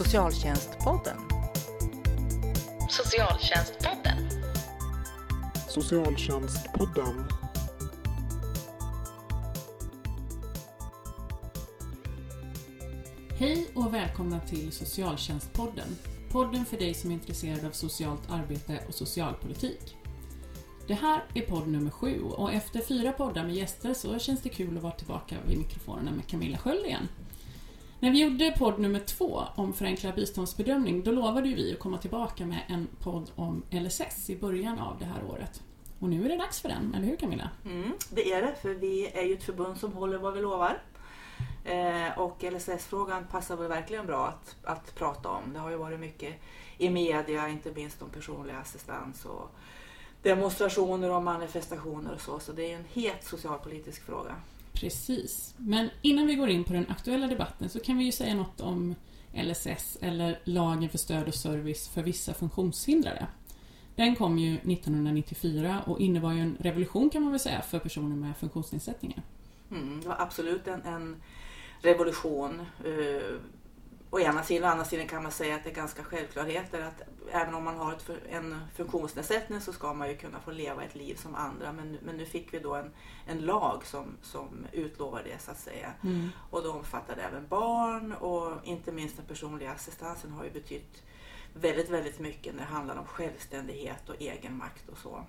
Socialtjänstpodden. Socialtjänstpodden. Socialtjänstpodden. Hej och välkomna till Socialtjänstpodden. Podden för dig som är intresserad av socialt arbete och socialpolitik. Det här är podd nummer sju och efter fyra poddar med gäster så känns det kul att vara tillbaka vid mikrofonerna med Camilla Sköld igen. När vi gjorde podd nummer två om förenklad biståndsbedömning då lovade ju vi att komma tillbaka med en podd om LSS i början av det här året. Och nu är det dags för den, eller hur Camilla? Mm, det är det, för vi är ju ett förbund som håller vad vi lovar. Eh, och LSS-frågan passar väl verkligen bra att, att prata om. Det har ju varit mycket i media, inte minst om personlig assistans och demonstrationer och manifestationer och så. Så det är en het socialpolitisk fråga. Precis. Men innan vi går in på den aktuella debatten så kan vi ju säga något om LSS, eller Lagen för stöd och service för vissa funktionshindrade. Den kom ju 1994 och innebar ju en revolution kan man väl säga för personer med funktionsnedsättningar. Mm, det var absolut en, en revolution. Eh, Å ena sidan och andra sidan kan man säga att det är ganska självklarheter att även om man har ett, en funktionsnedsättning så ska man ju kunna få leva ett liv som andra. Men, men nu fick vi då en, en lag som, som utlovar det så att säga. Mm. Och då omfattade även barn och inte minst den personliga assistansen har ju betytt väldigt, väldigt mycket när det handlar om självständighet och egenmakt och så.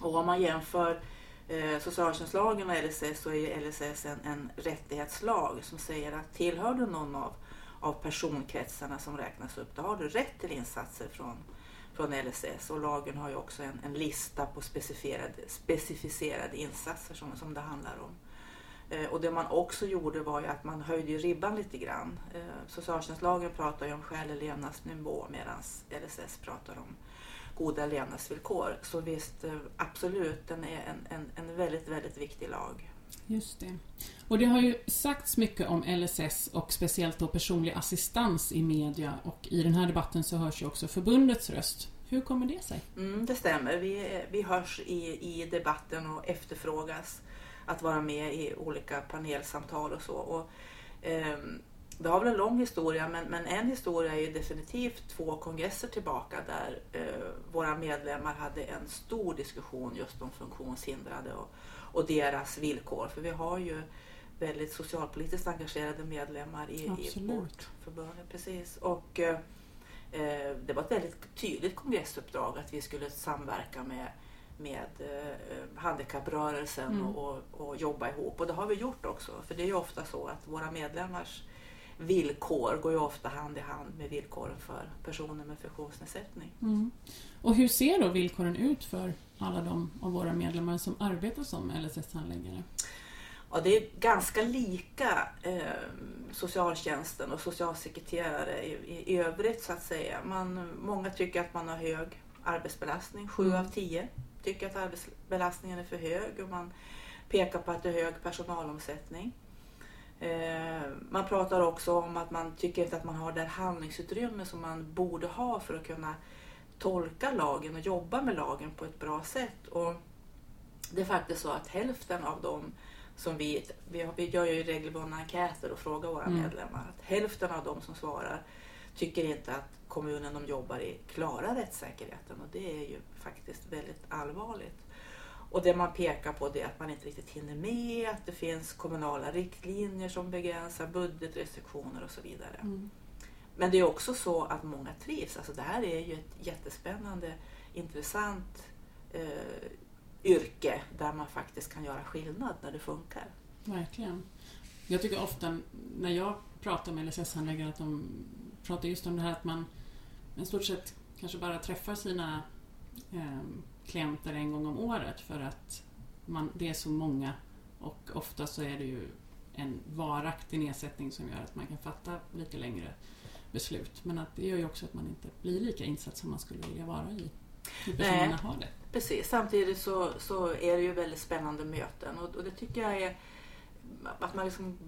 Och om man jämför eh, socialtjänstlagen och LSS så är LSS en, en rättighetslag som säger att tillhör du någon av, av personkretsarna som räknas upp, då har du rätt till insatser från, från LSS. Och lagen har ju också en, en lista på specificerade, specificerade insatser som, som det handlar om. Eh, och det man också gjorde var ju att man höjde ribban lite grann. Eh, socialtjänstlagen pratar ju om skälig levnadsnivå medan LSS pratar om goda levnadsvillkor. Så visst, eh, absolut, den är en, en, en väldigt, väldigt viktig lag. Just det. Och det har ju sagts mycket om LSS och speciellt då personlig assistans i media och i den här debatten så hörs ju också förbundets röst. Hur kommer det sig? Mm, det stämmer. Vi, vi hörs i, i debatten och efterfrågas att vara med i olika panelsamtal och så. Och, eh, det har väl en lång historia men, men en historia är ju definitivt två kongresser tillbaka där eh, våra medlemmar hade en stor diskussion just om funktionshindrade och, och deras villkor. För vi har ju väldigt socialpolitiskt engagerade medlemmar i, i Absolut. vårt förbund. Precis. Och, eh, det var ett väldigt tydligt kongressuppdrag att vi skulle samverka med med eh, handikapprörelsen Mm. och, och, och jobba ihop. Och det har vi gjort också. För det är ju ofta så att våra medlemmars villkor går ju ofta hand i hand med villkoren för personer med funktionsnedsättning. Mm. Och hur ser då villkoren ut för alla de av våra medlemmar som arbetar som LSS-handläggare? Ja, det är ganska lika eh, socialtjänsten och socialsekreterare i, i, i övrigt så att säga. Man, många tycker att man har hög arbetsbelastning, sju Mm. av tio tycker att arbetsbelastningen är för hög och man pekar på att det är hög personalomsättning. Eh, man pratar också om att man tycker inte att man har det handlingsutrymme som man borde ha för att kunna tolka lagen och jobba med lagen på ett bra sätt. Och det är faktiskt så att hälften av dem som vi, vi, gör ju regelbundna enkäter och frågar våra Mm. medlemmar, att hälften av dem som svarar tycker inte att kommunen de jobbar i klarar rättssäkerheten och det är ju faktiskt väldigt allvarligt. Och det man pekar på det är att man inte riktigt hinner med, att det finns kommunala riktlinjer som begränsar budgetrestriktioner och så vidare. Mm. Men det är också så att många trivs. Alltså det här är ju ett jättespännande, intressant eh, yrke där man faktiskt kan göra skillnad när det funkar. Verkligen. Jag tycker ofta när jag pratar med LSS-handläggare att de pratar just om det här att man i stort sett kanske bara träffar sina eh, klienter en gång om året för att man, det är så många och ofta så är det ju en varaktig nedsättning som gör att man kan fatta lite längre beslut. Men att det gör ju också att man inte blir lika insatt som man skulle vilja vara i hur personerna har det. Precis, samtidigt så, så är det ju väldigt spännande möten och, och det tycker jag är att man liksom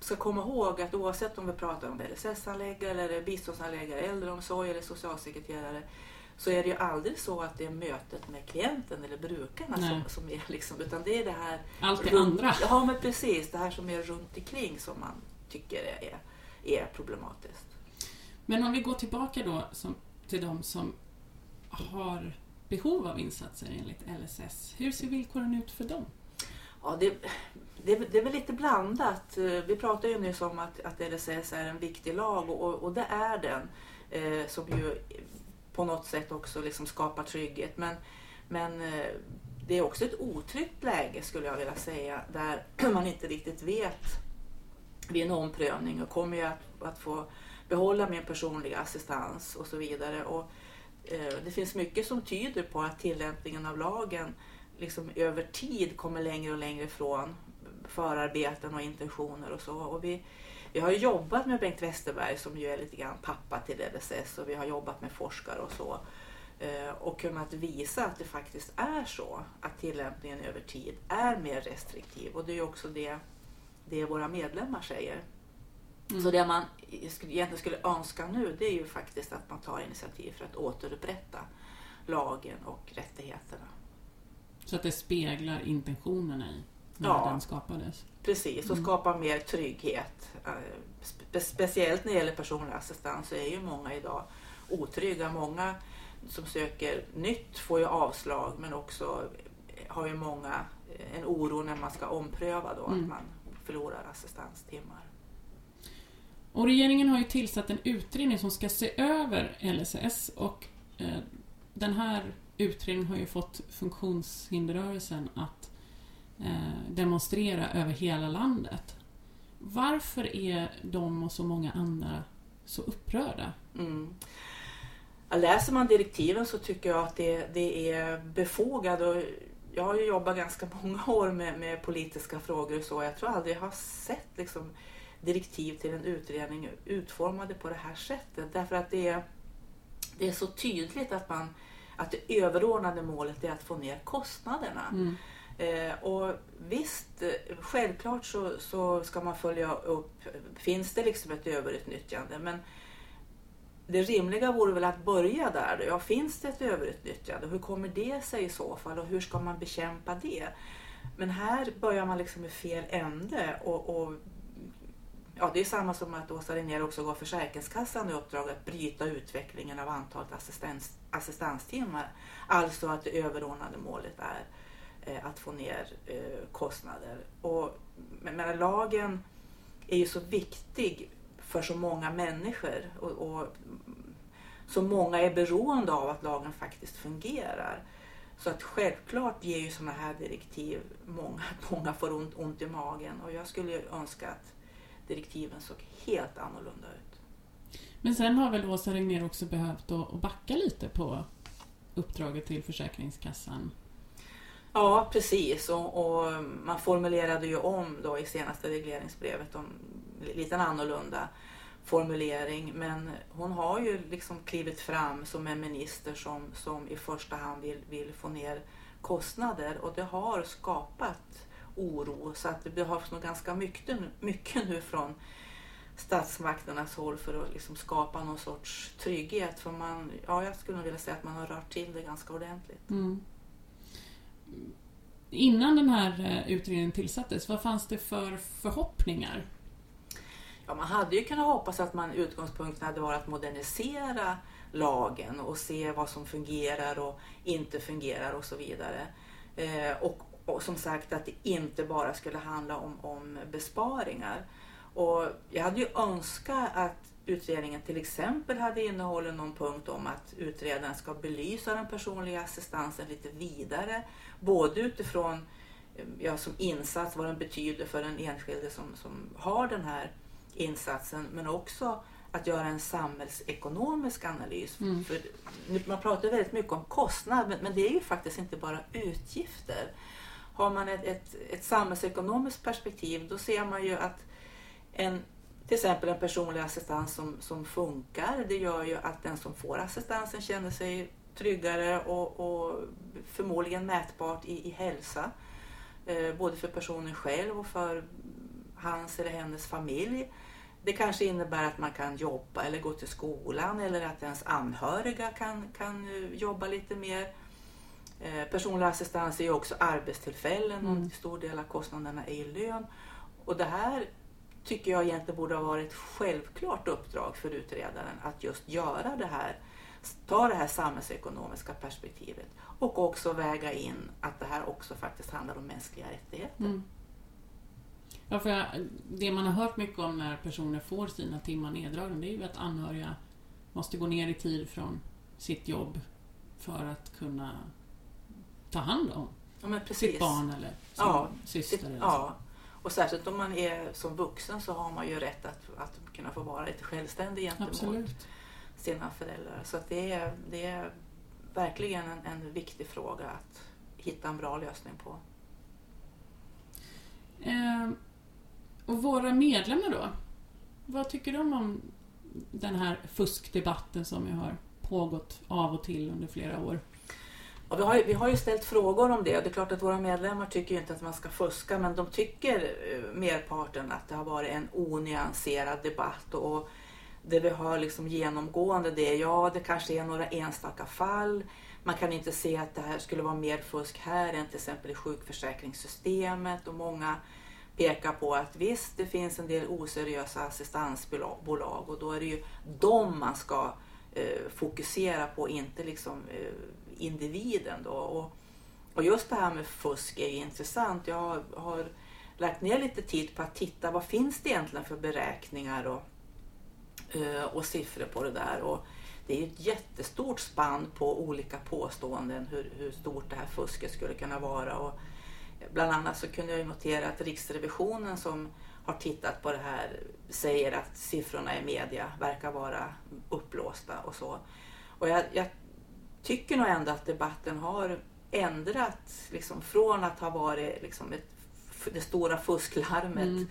ska komma ihåg att oavsett om vi pratar om LSS-handläggare, eller biståndshandläggare, äldreomsorg eller socialsekreterare så är det ju aldrig så att det är mötet med klienten eller brukarna Nej. som, som är liksom, utan det är det här Allt det runt- andra. Ja men precis, det här som är runt omkring som man tycker är, är problematiskt. Men om vi går tillbaka då som, till de som har behov av insatser enligt LSS. Hur ser villkoren ut för dem? Ja, det, det, det, är väl lite blandat. Vi pratade ju nyss om att, att LSS är en viktig lag och, och det är den. Eh, som ju på något sätt också liksom skapa trygghet. Men, men eh, det är också ett otryggt läge skulle jag vilja säga där man inte riktigt vet vid en omprövning och kommer jag att, att få behålla min personliga assistans och så vidare. Och, eh, det finns mycket som tyder på att tillämpningen av lagen liksom över tid kommer längre och längre ifrån förarbeten och intentioner och så. Och vi, vi har jobbat med Bengt Westerberg som ju är lite grann pappa till LSS och vi har jobbat med forskare och så. Eh, och kunnat visa att det faktiskt är så att tillämpningen över tid är mer restriktiv och det är också det, det våra medlemmar säger. Mm. Så det man egentligen skulle önska nu det är ju faktiskt att man tar initiativ för att återupprätta lagen och rättigheterna. Så att det speglar intentionerna i när ja, den skapades? Precis, och mm. skapa mer trygghet. Eh, spe speciellt när det gäller personlig assistans så är ju många idag otrygga. Många som söker nytt får ju avslag men också har ju många en oro när man ska ompröva då, mm. att man förlorar assistanstimmar. Och regeringen har ju tillsatt en utredning som ska se över LSS och eh, den här utredningen har ju fått funktionshinderrörelsen att eh, demonstrera över hela landet. Varför är de och så många andra så upprörda? Mm. Läser man direktiven så tycker jag att det, det är befogat. Och jag har ju jobbat ganska många år med, med politiska frågor och så. Jag tror aldrig jag har sett liksom, direktiv till en utredning utformade på det här sättet. Därför att det är, det är så tydligt att, man, att det överordnade målet är att få ner kostnaderna. Mm. Eh, och visst, eh, självklart så, så ska man följa upp, finns det liksom ett överutnyttjande? Men det rimliga vore väl att börja där. Ja, finns det ett överutnyttjande? Hur kommer det sig i så fall och hur ska man bekämpa det? Men här börjar man liksom i fel ände och, och ja, det är samma som att Åsa Regnér också gav Försäkringskassan i uppdrag att bryta utvecklingen av antalet assistans, assistanstimmar. Alltså att det överordnade målet är Eh, att få ner eh, kostnader. Och, men, men lagen är ju så viktig för så många människor och, och så många är beroende av att lagen faktiskt fungerar. Så att självklart ger ju sådana här direktiv många, många får ont, ont i magen och jag skulle önska att direktiven såg helt annorlunda ut. Men sen har väl Åsa Regnér också behövt att backa lite på uppdraget till Försäkringskassan? Ja, precis. Och, och, man formulerade ju om då i senaste regleringsbrevet om lite annorlunda formulering. Men hon har ju liksom klivit fram som en minister som, som i första hand vill, vill få ner kostnader och det har skapat oro. Så att det behövs nog ganska mycket, mycket nu från statsmakternas håll för att liksom skapa någon sorts trygghet. För man, ja, jag skulle nog vilja säga att man har rört till det ganska ordentligt. Mm. Innan den här eh, utredningen tillsattes, vad fanns det för förhoppningar? Ja, man hade ju kunnat hoppas att man utgångspunkten hade varit att modernisera lagen och se vad som fungerar och inte fungerar och så vidare. Eh, och, och, som sagt att det inte bara skulle handla om, om besparingar. Och jag hade ju önskat att utredningen till exempel hade innehållit någon punkt om att utredaren ska belysa den personliga assistansen lite vidare. Både utifrån ja, som insats, vad den betyder för den enskilde som, som har den här insatsen men också att göra en samhällsekonomisk analys. Mm. För man pratar väldigt mycket om kostnad men det är ju faktiskt inte bara utgifter. Har man ett, ett, ett samhällsekonomiskt perspektiv då ser man ju att en, till exempel en personlig assistans som, som funkar det gör ju att den som får assistansen känner sig tryggare och, och förmodligen mätbart i, i hälsa. Eh, både för personen själv och för hans eller hennes familj. Det kanske innebär att man kan jobba eller gå till skolan eller att ens anhöriga kan, kan eh, jobba lite mer. Eh, personlig assistans är ju också arbetstillfällen och mm. en stor del av kostnaderna är ju lön. Och det här tycker jag egentligen borde ha varit ett självklart uppdrag för utredaren att just göra det här, ta det här samhällsekonomiska perspektivet och också väga in att det här också faktiskt handlar om mänskliga rättigheter. Mm. Ja, för jag, det man har hört mycket om när personer får sina timmar neddragna det är ju att anhöriga måste gå ner i tid från sitt jobb för att kunna ta hand om Ja, sitt barn eller sin Ja, syster. Sitt, eller så. ja. Och särskilt om man är som vuxen så har man ju rätt att, att kunna få vara lite självständig gentemot Absolut. sina föräldrar. Så att det, är, det är verkligen en, en viktig fråga att hitta en bra lösning på. Eh, och våra medlemmar då? Vad tycker de om den här fuskdebatten som ju har pågått av och till under flera år? Och vi, har ju, vi har ju ställt frågor om det. Och det är klart att våra medlemmar tycker ju inte att man ska fuska men de tycker eh, merparten att det har varit en onyanserad debatt. Och, och det vi har liksom genomgående det är ja det kanske är några enstaka fall. Man kan inte se att det här skulle vara mer fusk här än till exempel i sjukförsäkringssystemet. Och många pekar på att visst det finns en del oseriösa assistansbolag. Och då är det ju dem man ska eh, fokusera på, inte liksom eh, individen då. Och, och just det här med fusk är ju intressant. Jag har, lagt ner lite tid på att titta vad finns det egentligen för beräkningar och, eh, och siffror på det där. Och det är ju ett jättestort spann på olika påståenden hur, hur stort det här fusket skulle kunna vara. Och bland annat så kunde jag notera att Riksrevisionen som har tittat på det här säger att siffrorna i media verkar vara uppblåsta och så. Och jag, jag tycker nog ändå att debatten har ändrats liksom, från att ha varit liksom, ett, det stora fusklarmet Mm.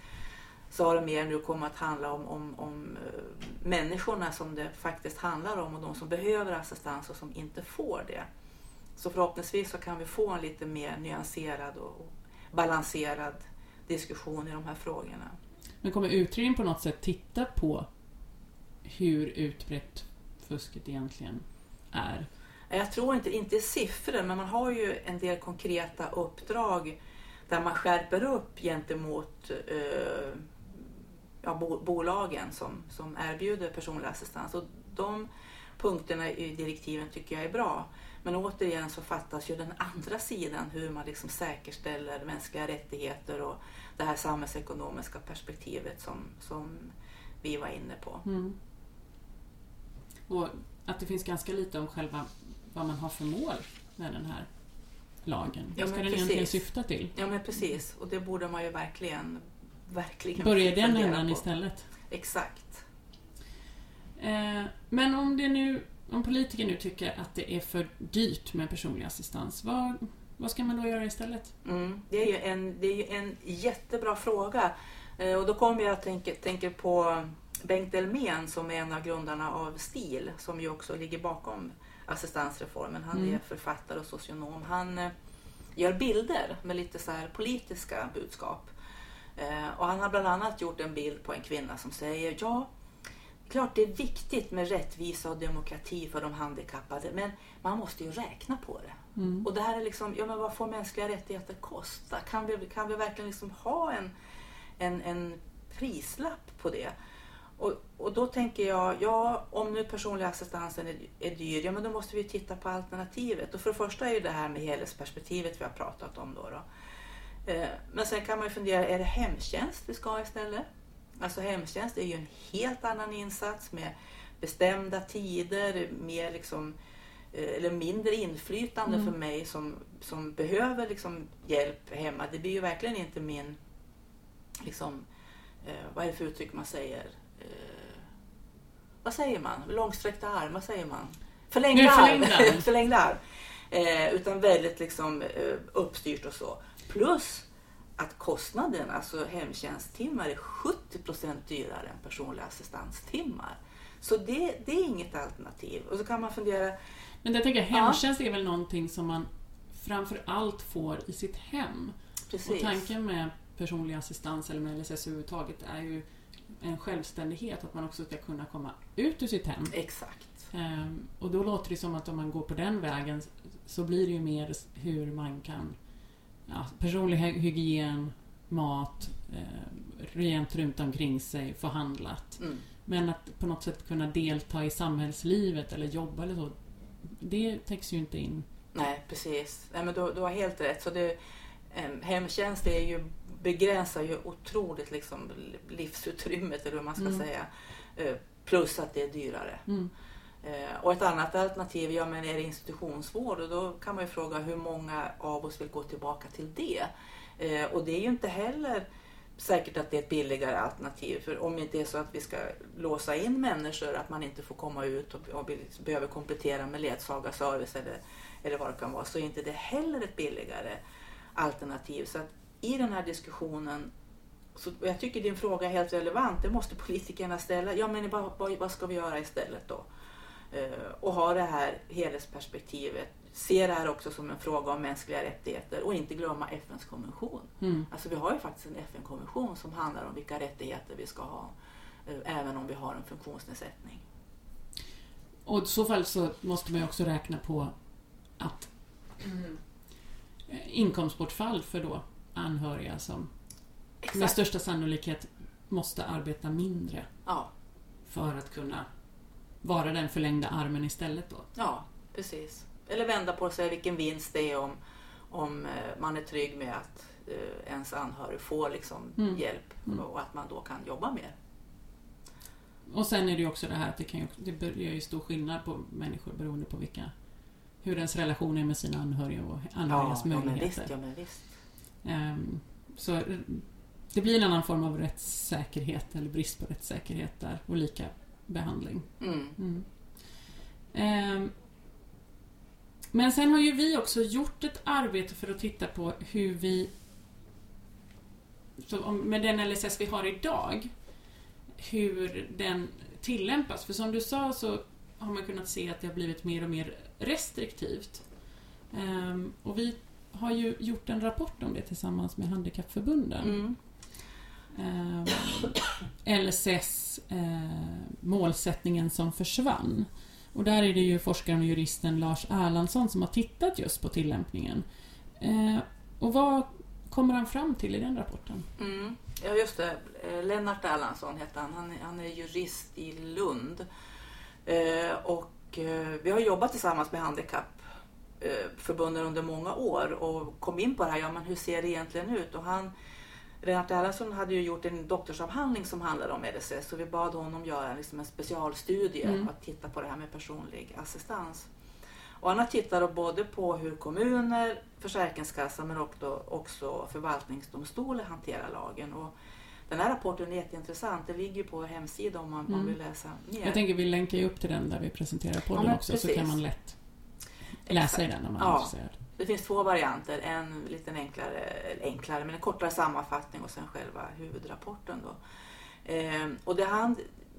så har det mer nu kommit att handla om, om, om eh, människorna som det faktiskt handlar om och de som behöver assistans och som inte får det. Så förhoppningsvis så kan vi få en lite mer nyanserad och och balanserad diskussion i de här frågorna. Men kommer utredningen på något sätt titta på hur utbrett fusket egentligen är? Jag tror inte, inte i siffror, men man har ju en del konkreta uppdrag där man skärper upp gentemot eh, ja, bo, bolagen som, som erbjuder personlig assistans. Och de punkterna i direktiven tycker jag är bra. Men återigen så fattas ju den andra sidan hur man liksom säkerställer mänskliga rättigheter och det här samhällsekonomiska perspektivet som, som vi var inne på. Mm. Och att det finns ganska lite om själva vad man har för mål med den här lagen. Ja, vad ska den egentligen precis. syfta till? Ja men precis, och det borde man ju verkligen, verkligen Börja den ändan istället. Exakt. Eh, men om, det nu, om politiker nu tycker att det är för dyrt med personlig assistans, vad, vad ska man då göra istället? Mm. Det, är ju en, det är ju en jättebra fråga. Eh, och då kommer jag att tänka, tänker på Bengt Elmén som är en av grundarna av STIL som ju också ligger bakom assistansreformen. Han Mm. är författare och socionom. Han eh, gör bilder med lite så politiska budskap. Eh, och han har bland annat gjort en bild på en kvinna som säger ja, klart det är viktigt med rättvisa och demokrati för de handikappade men man måste ju räkna på det. Mm. Och det här är liksom, ja men vad får mänskliga rättigheter kosta? Kan vi, kan vi verkligen liksom ha en, en, en prislapp på det? Och, och då tänker jag, ja om nu personlig assistansen är, är dyr, ja men då måste vi titta på alternativet. Och för det första är ju det här med helhetsperspektivet vi har pratat om då. då. Eh, men sen kan man ju fundera, är det hemtjänst vi ska ha istället? Alltså hemtjänst är ju en helt annan insats med bestämda tider, mer liksom eh, eller mindre inflytande Mm. för mig som, som behöver liksom hjälp hemma. Det blir ju verkligen inte min, liksom, eh, vad är det för uttryck man säger? Eh, vad säger man? Långsträckta arm, vad säger man? Förlängda förlängda arm. Förlängda arm. Eh, utan väldigt liksom, eh, uppstyrt och så. Plus att kostnaden, alltså hemtjänsttimmar, är 70% dyrare än personliga assistanstimmar. Så det, det är inget alternativ. Och så kan man fundera, Men jag tänker, hemtjänst är väl någonting som man framför allt får i sitt hem. Och precis. tanken med personlig assistans eller med LSS överhuvudtaget är ju en självständighet, att man också ska kunna komma ut ur sitt hem. Exakt. Ehm, och då låter det som att om man går på den vägen så blir det ju mer hur man kan... Ja, personlig hy- hygien, mat, eh, rent runt omkring sig, förhandlat. Mm. Men att på något sätt kunna delta i samhällslivet eller jobba eller så, det täcks ju inte in. Nej, precis. Nej, men du, du har helt rätt. Så det, em, hemtjänst är ju, begränsar ju otroligt liksom livsutrymmet, eller hur man ska Mm. säga. Eh, Plus att det är dyrare. Mm. Eh, Och ett annat alternativ, ja men är det institutionsvård? Och då kan man ju fråga hur många av oss vill gå tillbaka till det? Eh, Och det är ju inte heller säkert att det är ett billigare alternativ. För om det inte är så att vi ska låsa in människor, att man inte får komma ut och, och be- behöver komplettera med ledsagarservice eller, eller vad det kan vara, så är inte det heller ett billigare alternativ. Så att i den här diskussionen så jag tycker din fråga är helt relevant. Det måste politikerna ställa. Ja, men vad, vad, vad ska vi göra istället då? Eh, och ha det här helhetsperspektivet. Se det här också som en fråga om mänskliga rättigheter och inte glömma FNs konvention. Mm. Alltså vi har ju faktiskt en FN-konvention som handlar om vilka rättigheter vi ska ha eh, även om vi har en funktionsnedsättning. Och i så fall så måste man ju också räkna på att eh, inkomstbortfall för då anhöriga som med Exakt. största sannolikhet måste arbeta mindre Ja, för att kunna vara den förlängda armen istället då. ja, precis. Eller vända på sig vilken vinst det är om, om eh, man är trygg med att eh, ens anhörig får liksom Mm. hjälp Mm. och att man då kan jobba mer. Och sen är det ju också det här att det, kan ju, det gör ju stor skillnad på människor beroende på vilka hur ens relation är med sina anhöriga och anhörigas ja, men möjligheter. visst, ja, men visst. Ehm, så eh, det blir en annan form av rättssäkerhet eller brist på rättssäkerhet där och lika behandling. Mm. Mm. Ehm, men sen har ju vi också gjort ett arbete för att titta på hur vi om, med den LSS vi har idag hur den tillämpas. För som du sa så har man kunnat se att det har blivit mer och mer restriktivt. Ehm, och vi har ju gjort en rapport om det tillsammans med Handikappförbunden. Mm. Ehm, LSS, eh, målsättningen som försvann. Och där är det ju forskaren och juristen Lars Erlandsson som har tittat just på tillämpningen. Eh, och vad kommer han fram till i den rapporten? Mm. Ja, just det. Eh, Lennart Erlandsson heter han. Han är, han är jurist i Lund. Eh, och eh, vi har jobbat tillsammans med handikappförbunden under många år och kom in på det här, ja men hur ser det egentligen ut? Och han, Lennart Erlandsson hade ju gjort en doktorsavhandling som handlade om LSS och vi bad honom göra liksom en specialstudie Mm. att titta på det här med personlig assistans. Och han har tittat både på hur kommuner, Försäkringskassan men också, förvaltningsdomstolar hanterar lagen. Och den här rapporten är jätteintressant. Den ligger på vår hemsida om man, Mm. vill läsa mer. Jag tänker vi länkar ju upp till den där vi presenterar podden Ja, också så precis. kan man lätt läsa i den om man är Ja. intresserad. Det finns två varianter. En lite enklare, enklare men en kortare sammanfattning och sen själva huvudrapporten. Då. Eh, och det han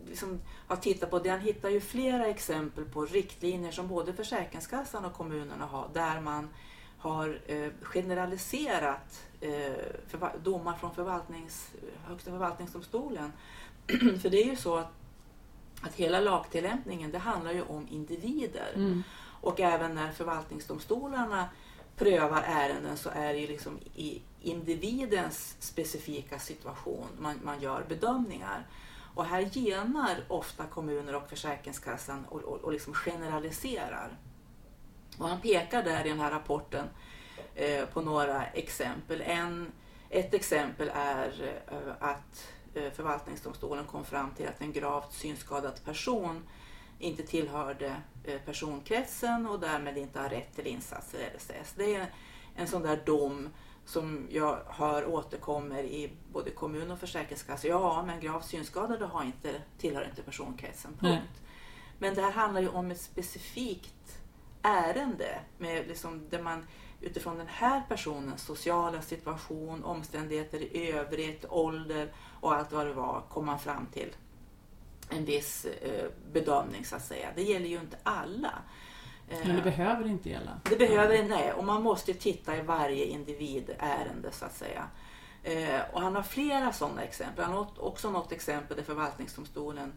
liksom har tittat på, det han hittar ju flera exempel på riktlinjer som både Försäkringskassan och kommunerna har där man har eh, generaliserat eh, domar från förvaltnings, Högsta förvaltningsdomstolen. För det är ju så att, att hela lagtillämpningen det handlar ju om individer. Mm. Och även när förvaltningsdomstolarna prövar ärenden så är det liksom i individens specifika situation man, man gör bedömningar. Och här genar ofta kommuner och Försäkringskassan och, och, och liksom generaliserar. Och han pekar där i den här rapporten eh, på några exempel. En, ett exempel är eh, att eh, förvaltningsdomstolen kom fram till att en gravt synskadad person inte tillhörde eh, personkretsen och därmed inte har rätt till insatser i LSS. Det är en sån där dom som jag hör återkommer i både kommun och försäkringskassa. Ja, men gravt synskadade har inte, tillhör inte personkretsen. Punkt. Nej. Men det här handlar ju om ett specifikt ärende med liksom där man utifrån den här personens sociala situation, omständigheter i övrigt, ålder och allt vad det var kom man fram till en viss eh, bedömning så att säga. Det gäller ju inte alla. Eh, Men det behöver inte gälla. det behöver nej, och man måste titta i varje individärende så att säga. Eh, och han har flera sådana exempel. Han har också något exempel där förvaltningsdomstolen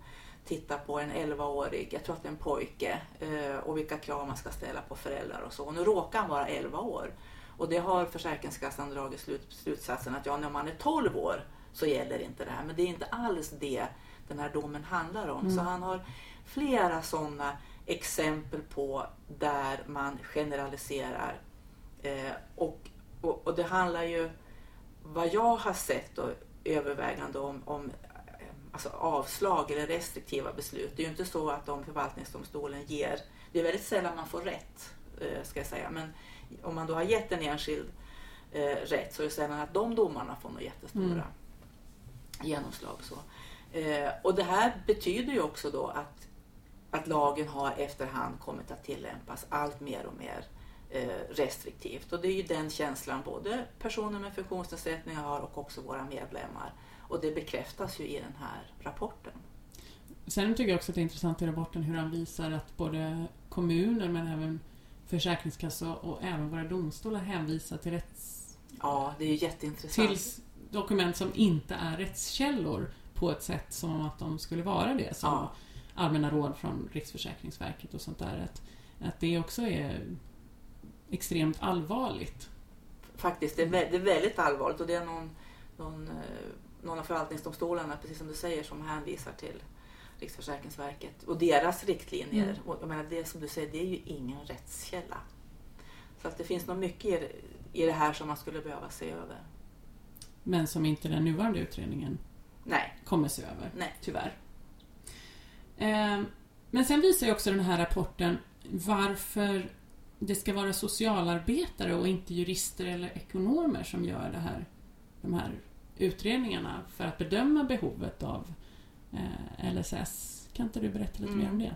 tittar på en 11-årig, jag tror att det är en pojke, eh, och vilka krav man ska ställa på föräldrar och så. Och nu råkar han vara 11 år. Och det har Försäkringskassan dragit slut, slutsatsen att ja, när man är 12 år så gäller inte det här. Men det är inte alls det den här domen handlar om. Mm. Så han har flera sådana exempel på där man generaliserar. Eh, och, och, och det handlar ju, vad jag har sett och övervägande om, om eh, alltså avslag eller restriktiva beslut. Det är ju inte så att om förvaltningsdomstolen ger, det är väldigt sällan man får rätt, eh, ska jag säga, men om man då har gett en enskild eh, rätt så är det sällan att de domarna får några jättestora Mm. genomslag. Så. Eh, och det här betyder ju också då att, att lagen har efterhand kommit att tillämpas allt mer och mer eh, restriktivt. Och det är ju den känslan både personer med funktionsnedsättningar har och också våra medlemmar. Och det bekräftas ju i den här rapporten. Sen tycker jag också att det är intressant i rapporten hur han visar att både kommuner men även Försäkringskassa och även våra domstolar hänvisar till, rätts, Ja, det är ju jätteintressant. till dokument som inte är rättskällor på ett sätt som att de skulle vara det. Som Ja. allmänna råd från Riksförsäkringsverket och sånt där. Att, att det också är extremt allvarligt. Faktiskt, det är, det är väldigt allvarligt och det är någon, någon, eh, någon av förvaltningsdomstolarna, precis som du säger, som hänvisar till Riksförsäkringsverket och deras riktlinjer. Mm. Och jag menar, det som du säger, det är ju ingen rättskälla. Så att det finns nog mycket i det här som man skulle behöva se över. Men som inte den nuvarande utredningen Nej, kommer se över. nej. Tyvärr. Eh, Men sen visar ju också den här rapporten varför det ska vara socialarbetare och inte jurister eller ekonomer som gör det här, de här utredningarna för att bedöma behovet av eh, LSS. Kan inte du berätta lite Mm. mer om det?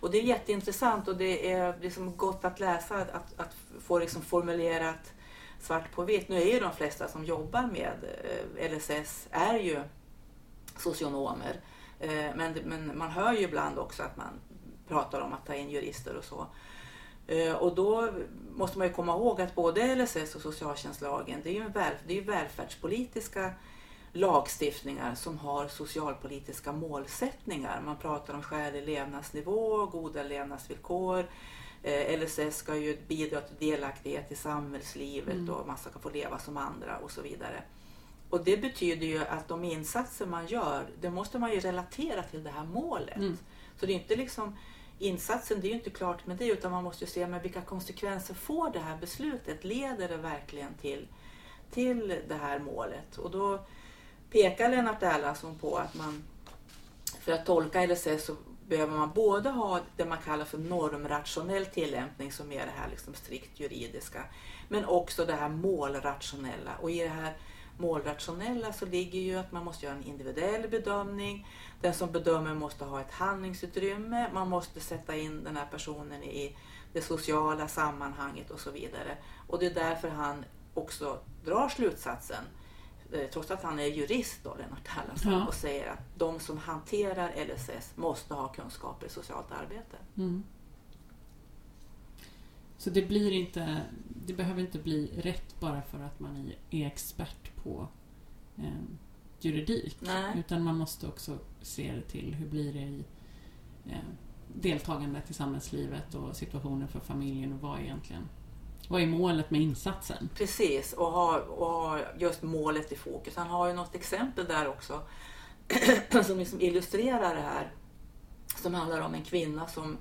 Och det är jätteintressant och det är liksom gott att läsa, att, att få liksom formulerat svart på vitt. Nu är ju de flesta som jobbar med eh, LSS är ju socionomer. Eh, Men, men man hör ju ibland också att man pratar om att ta in jurister och så. Eh, Och då måste man ju komma ihåg att både LSS och socialtjänstlagen det är ju, väl, det är välfärdspolitiska lagstiftningar som har socialpolitiska målsättningar. Man pratar om skälig levnadsnivå, goda levnadsvillkor. Eh, LSS ska ju bidra till delaktighet i samhällslivet Mm. och man ska få leva som andra och så vidare. Och det betyder ju att de insatser man gör, det måste man ju relatera till det här målet. Mm. Så det är inte liksom insatsen, det är ju inte klart med det utan man måste ju se med vilka konsekvenser får det här beslutet? Leder det verkligen till, till det här målet? Och då pekar Lennart Erlandsson på att man för att tolka LSS så behöver man både ha det man kallar för normrationell tillämpning som är det här liksom strikt juridiska men också det här målrationella. Och i det här målrationella så ligger ju att man måste göra en individuell bedömning. Den som bedömer måste ha ett handlingsutrymme. Man måste sätta in den här personen i det sociala sammanhanget och så vidare. Och det är därför han också drar slutsatsen, eh, trots att han är jurist då, Lennart Erlandsson, Ja. och säger att de som hanterar LSS måste ha kunskaper i socialt arbete. Mm. Så det blir inte, det behöver inte bli rätt bara för att man är- expert på eh, juridik. Nej. Utan man måste också se det till hur blir det i eh, deltagandet i samhällslivet och situationen för familjen och vad egentligen vad är målet med insatsen? Precis, och ha, och ha just målet i fokus. Han har ju något exempel där också som liksom illustrerar det här. Som handlar om en kvinna som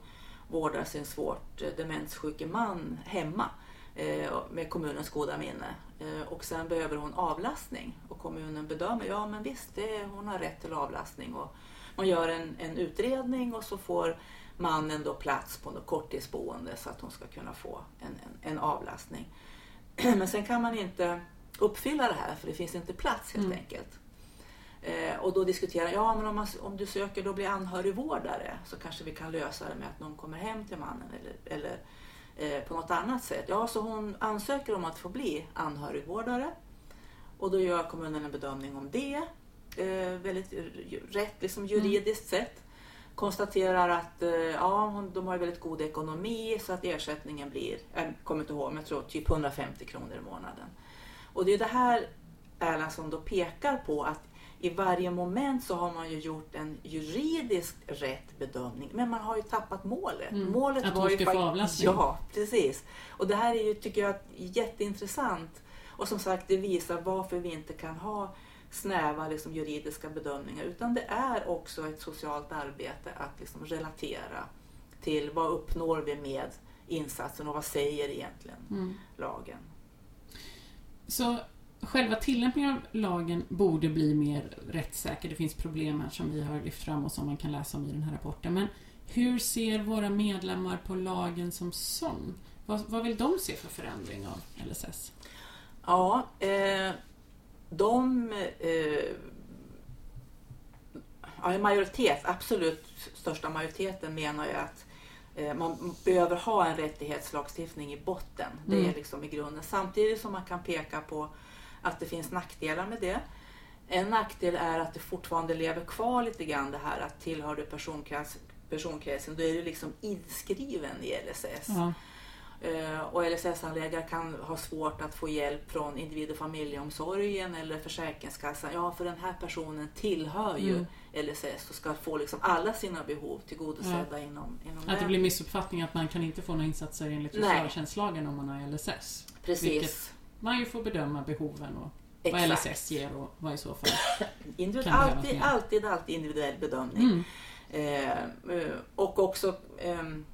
vårdar sin svårt eh, demenssjuke man hemma eh, med kommunens goda minne. Eh, och sen behöver hon avlastning och kommunen bedömer, ja men visst, det, hon har rätt till avlastning. Och man gör en, en utredning och så får mannen då plats på något korttidsboende så att hon ska kunna få en, en, en avlastning. Men sen kan man inte uppfylla det här för det finns inte plats helt Mm. enkelt. Eh, och då diskuterar ja men om, man, om du söker då bli anhörigvårdare så kanske vi kan lösa det med att någon kommer hem till mannen eller, eller eh, på något annat sätt. Ja, så hon ansöker om att få bli anhörigvårdare och då gör kommunen en bedömning om det. Eh, väldigt rätt liksom juridiskt sett. Konstaterar att eh, ja, de har väldigt god ekonomi så att ersättningen blir, jag kommer inte ihåg, men jag tror typ 150 kronor i månaden. Och det är det här Erlandsson då pekar på att i varje moment så har man ju gjort en juridiskt rätt bedömning men man har ju tappat målet. Mm. Målet Att var ju få avlastning. Ja, precis. Och det här är ju, tycker jag, jätteintressant. Och som sagt, det visar varför vi inte kan ha snäva liksom, juridiska bedömningar utan det är också ett socialt arbete att liksom, relatera till vad uppnår vi med insatsen och vad säger egentligen Mm. lagen. Så själva tillämpningen av lagen borde bli mer rättssäker. Det finns problem här som vi har lyft fram och som man kan läsa om i den här rapporten. Men hur ser våra medlemmar på lagen som sån? Vad, vad vill de se för förändring av LSS? Ja, eh, de... Eh, ja, en majoritet, absolut största majoriteten menar ju att eh, man behöver ha en rättighetslagstiftning i botten. Det Mm. är liksom i grunden. Samtidigt som man kan peka på att det finns nackdelar med det. En nackdel är att det fortfarande lever kvar lite grann det här att tillhör du personkrets, personkretsen, då är du liksom inskriven i LSS. Ja. Eh, Och LSS-handläggare kan ha svårt att få hjälp från individ och familjeomsorgen eller Försäkringskassan. Ja, för den här personen tillhör ju Mm. LSS och ska få liksom alla sina behov tillgodosedda inom, inom Att det den. blir missuppfattning att man kan inte få några insatser enligt socialtjänstlagen om man har LSS. Precis. vilket- Man ju får bedöma behoven och vad Exakt. LSS ger och vad i så fall. Individ, alltid, alltid, alltid individuell bedömning. Mm. Eh, eh, och också ehm,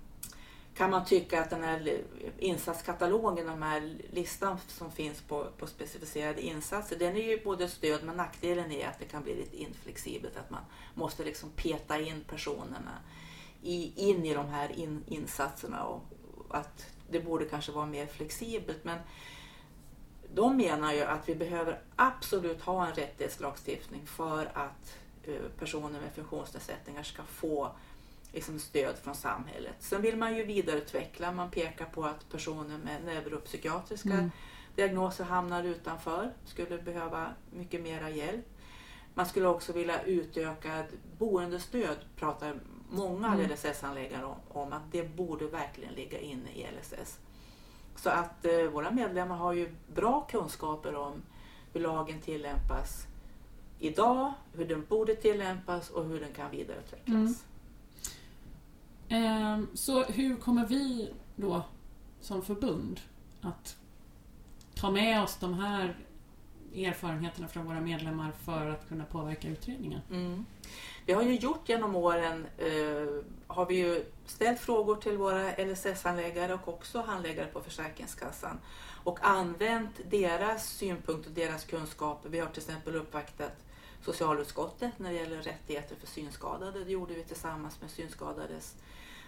kan man tycka att den här insatskatalogen, den här listan som finns på, på specificerade insatser, den är ju både stöd men nackdelen är att det kan bli lite inflexibelt, att man måste liksom peta in personerna i, in i de här in, insatserna och att det borde kanske vara mer flexibelt. Men de menar ju att vi behöver absolut ha en rättighetslagstiftning för att eh, personer med funktionsnedsättningar ska få liksom, stöd från samhället. Sen vill man ju vidareutveckla. Man pekar på att personer med neuropsykiatriska Mm. diagnoser hamnar utanför, skulle behöva mycket mera hjälp. Man skulle också vilja utöka boendestöd, pratar många Mm. LSS-handläggare om, om att det borde verkligen ligga inne i LSS. Så att eh, våra medlemmar har ju bra kunskaper om hur lagen tillämpas idag, hur den borde tillämpas och hur den kan vidareutvecklas. Mm. Eh, Så hur kommer vi då som förbund att ta med oss de här erfarenheterna från våra medlemmar för att kunna påverka utredningen? Mm. Vi har ju gjort genom åren, eh, har vi ju ställt frågor till våra LSS-handläggare och också handläggare på Försäkringskassan och använt deras synpunkter och deras kunskaper. Vi har till exempel uppvaktat socialutskottet när det gäller rättigheter för synskadade. Det gjorde vi tillsammans med Synskadades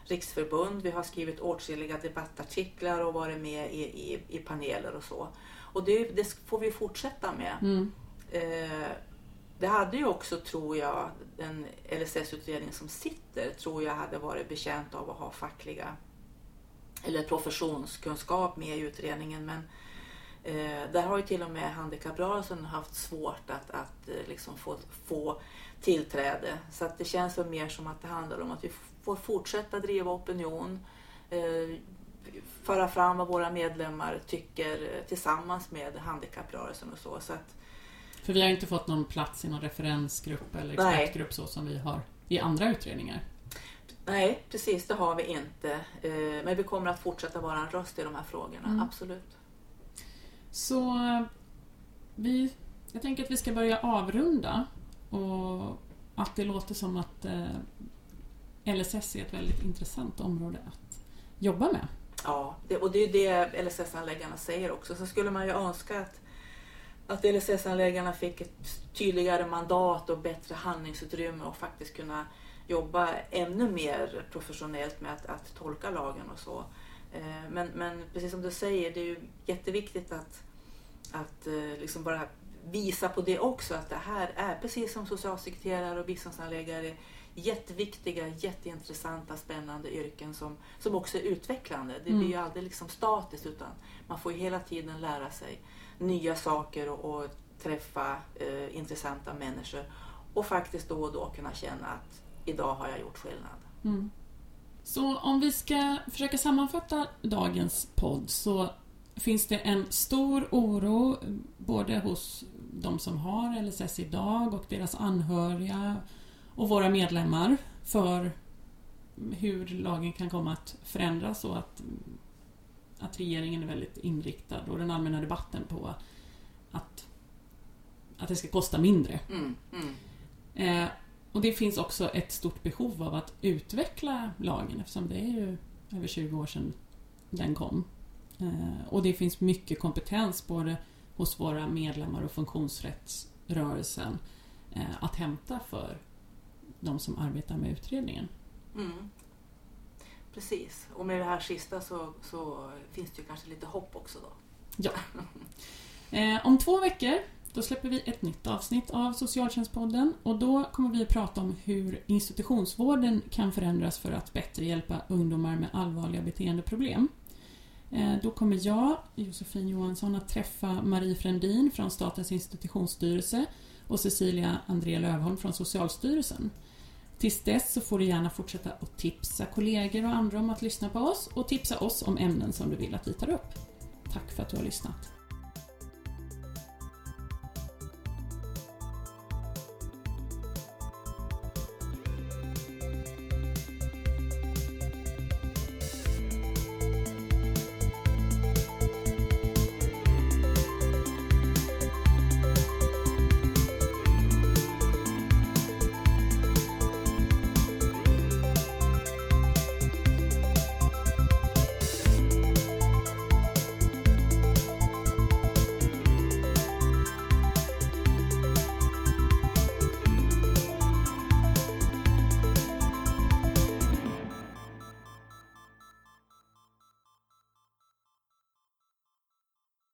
riksförbund. Vi har skrivit åtskilliga debattartiklar och varit med i, i, i paneler och så. Och det, det får vi fortsätta med. Mm. Eh, det hade ju också, tror jag, den LSS-utredning som sitter, tror jag hade varit bekänt av att ha fackliga eller professionskunskap med i utredningen. Men eh, där har ju till och med handikapprörelsen haft svårt att, att eh, liksom få, få tillträde. Så att det känns väl mer som att det handlar om att vi får fortsätta driva opinion, eh, föra fram vad våra medlemmar tycker tillsammans med handikapprörelsen och så. så att, För vi har inte fått någon plats i någon referensgrupp eller Nej. expertgrupp så som vi har i andra utredningar. Nej, precis det har vi inte. Eh, Men vi kommer att fortsätta vara en röst i de här frågorna, Mm. absolut. Så vi, jag tänker att vi ska börja avrunda och att det låter som att eh, LSS är ett väldigt intressant område att jobba med. Ja, det, och det är det LSS-anläggarna säger också. Så skulle man ju önska att, att LSS-anläggarna fick ett tydligare mandat och bättre handlingsutrymme och faktiskt kunna jobba ännu mer professionellt med att, att tolka lagen och så. Eh, men, men precis som du säger, det är ju jätteviktigt att, att eh, liksom bara visa på det också, att det här är precis som socialsekreterare och biståndsanläggare jätteviktiga, jätteintressanta, spännande yrken som, som också är utvecklande. Det Mm. blir ju aldrig liksom statiskt utan man får ju hela tiden lära sig nya saker och, och träffa eh, intressanta människor och faktiskt då och då kunna känna att idag har jag gjort skillnad. Mm. Så om vi ska försöka sammanfatta dagens podd så finns det en stor oro både hos de som har LSS idag och deras anhöriga och våra medlemmar för hur lagen kan komma att förändras och att, att regeringen är väldigt inriktad och den allmänna debatten på att att det ska kosta mindre. Mm, mm. Eh, och det finns också ett stort behov av att utveckla lagen eftersom det är ju över 20 år sedan den kom. Eh, och det finns mycket kompetens både hos våra medlemmar och funktionsrättsrörelsen eh, att hämta för de som arbetar med utredningen. Mm. Precis, och med det här sista så, så finns det ju kanske lite hopp också då. Ja. Eh, om två veckor då släpper vi ett nytt avsnitt av Socialtjänstpodden och då kommer vi att prata om hur institutionsvården kan förändras för att bättre hjälpa ungdomar med allvarliga beteendeproblem. Eh, då kommer jag, Josefin Johansson, att träffa Marie Frändin från Statens institutionsstyrelse och Cecilia André Lövholm från Socialstyrelsen. Tills dess så får du gärna fortsätta att tipsa kollegor och andra om att lyssna på oss och tipsa oss om ämnen som du vill att vi tar upp. Tack för att du har lyssnat.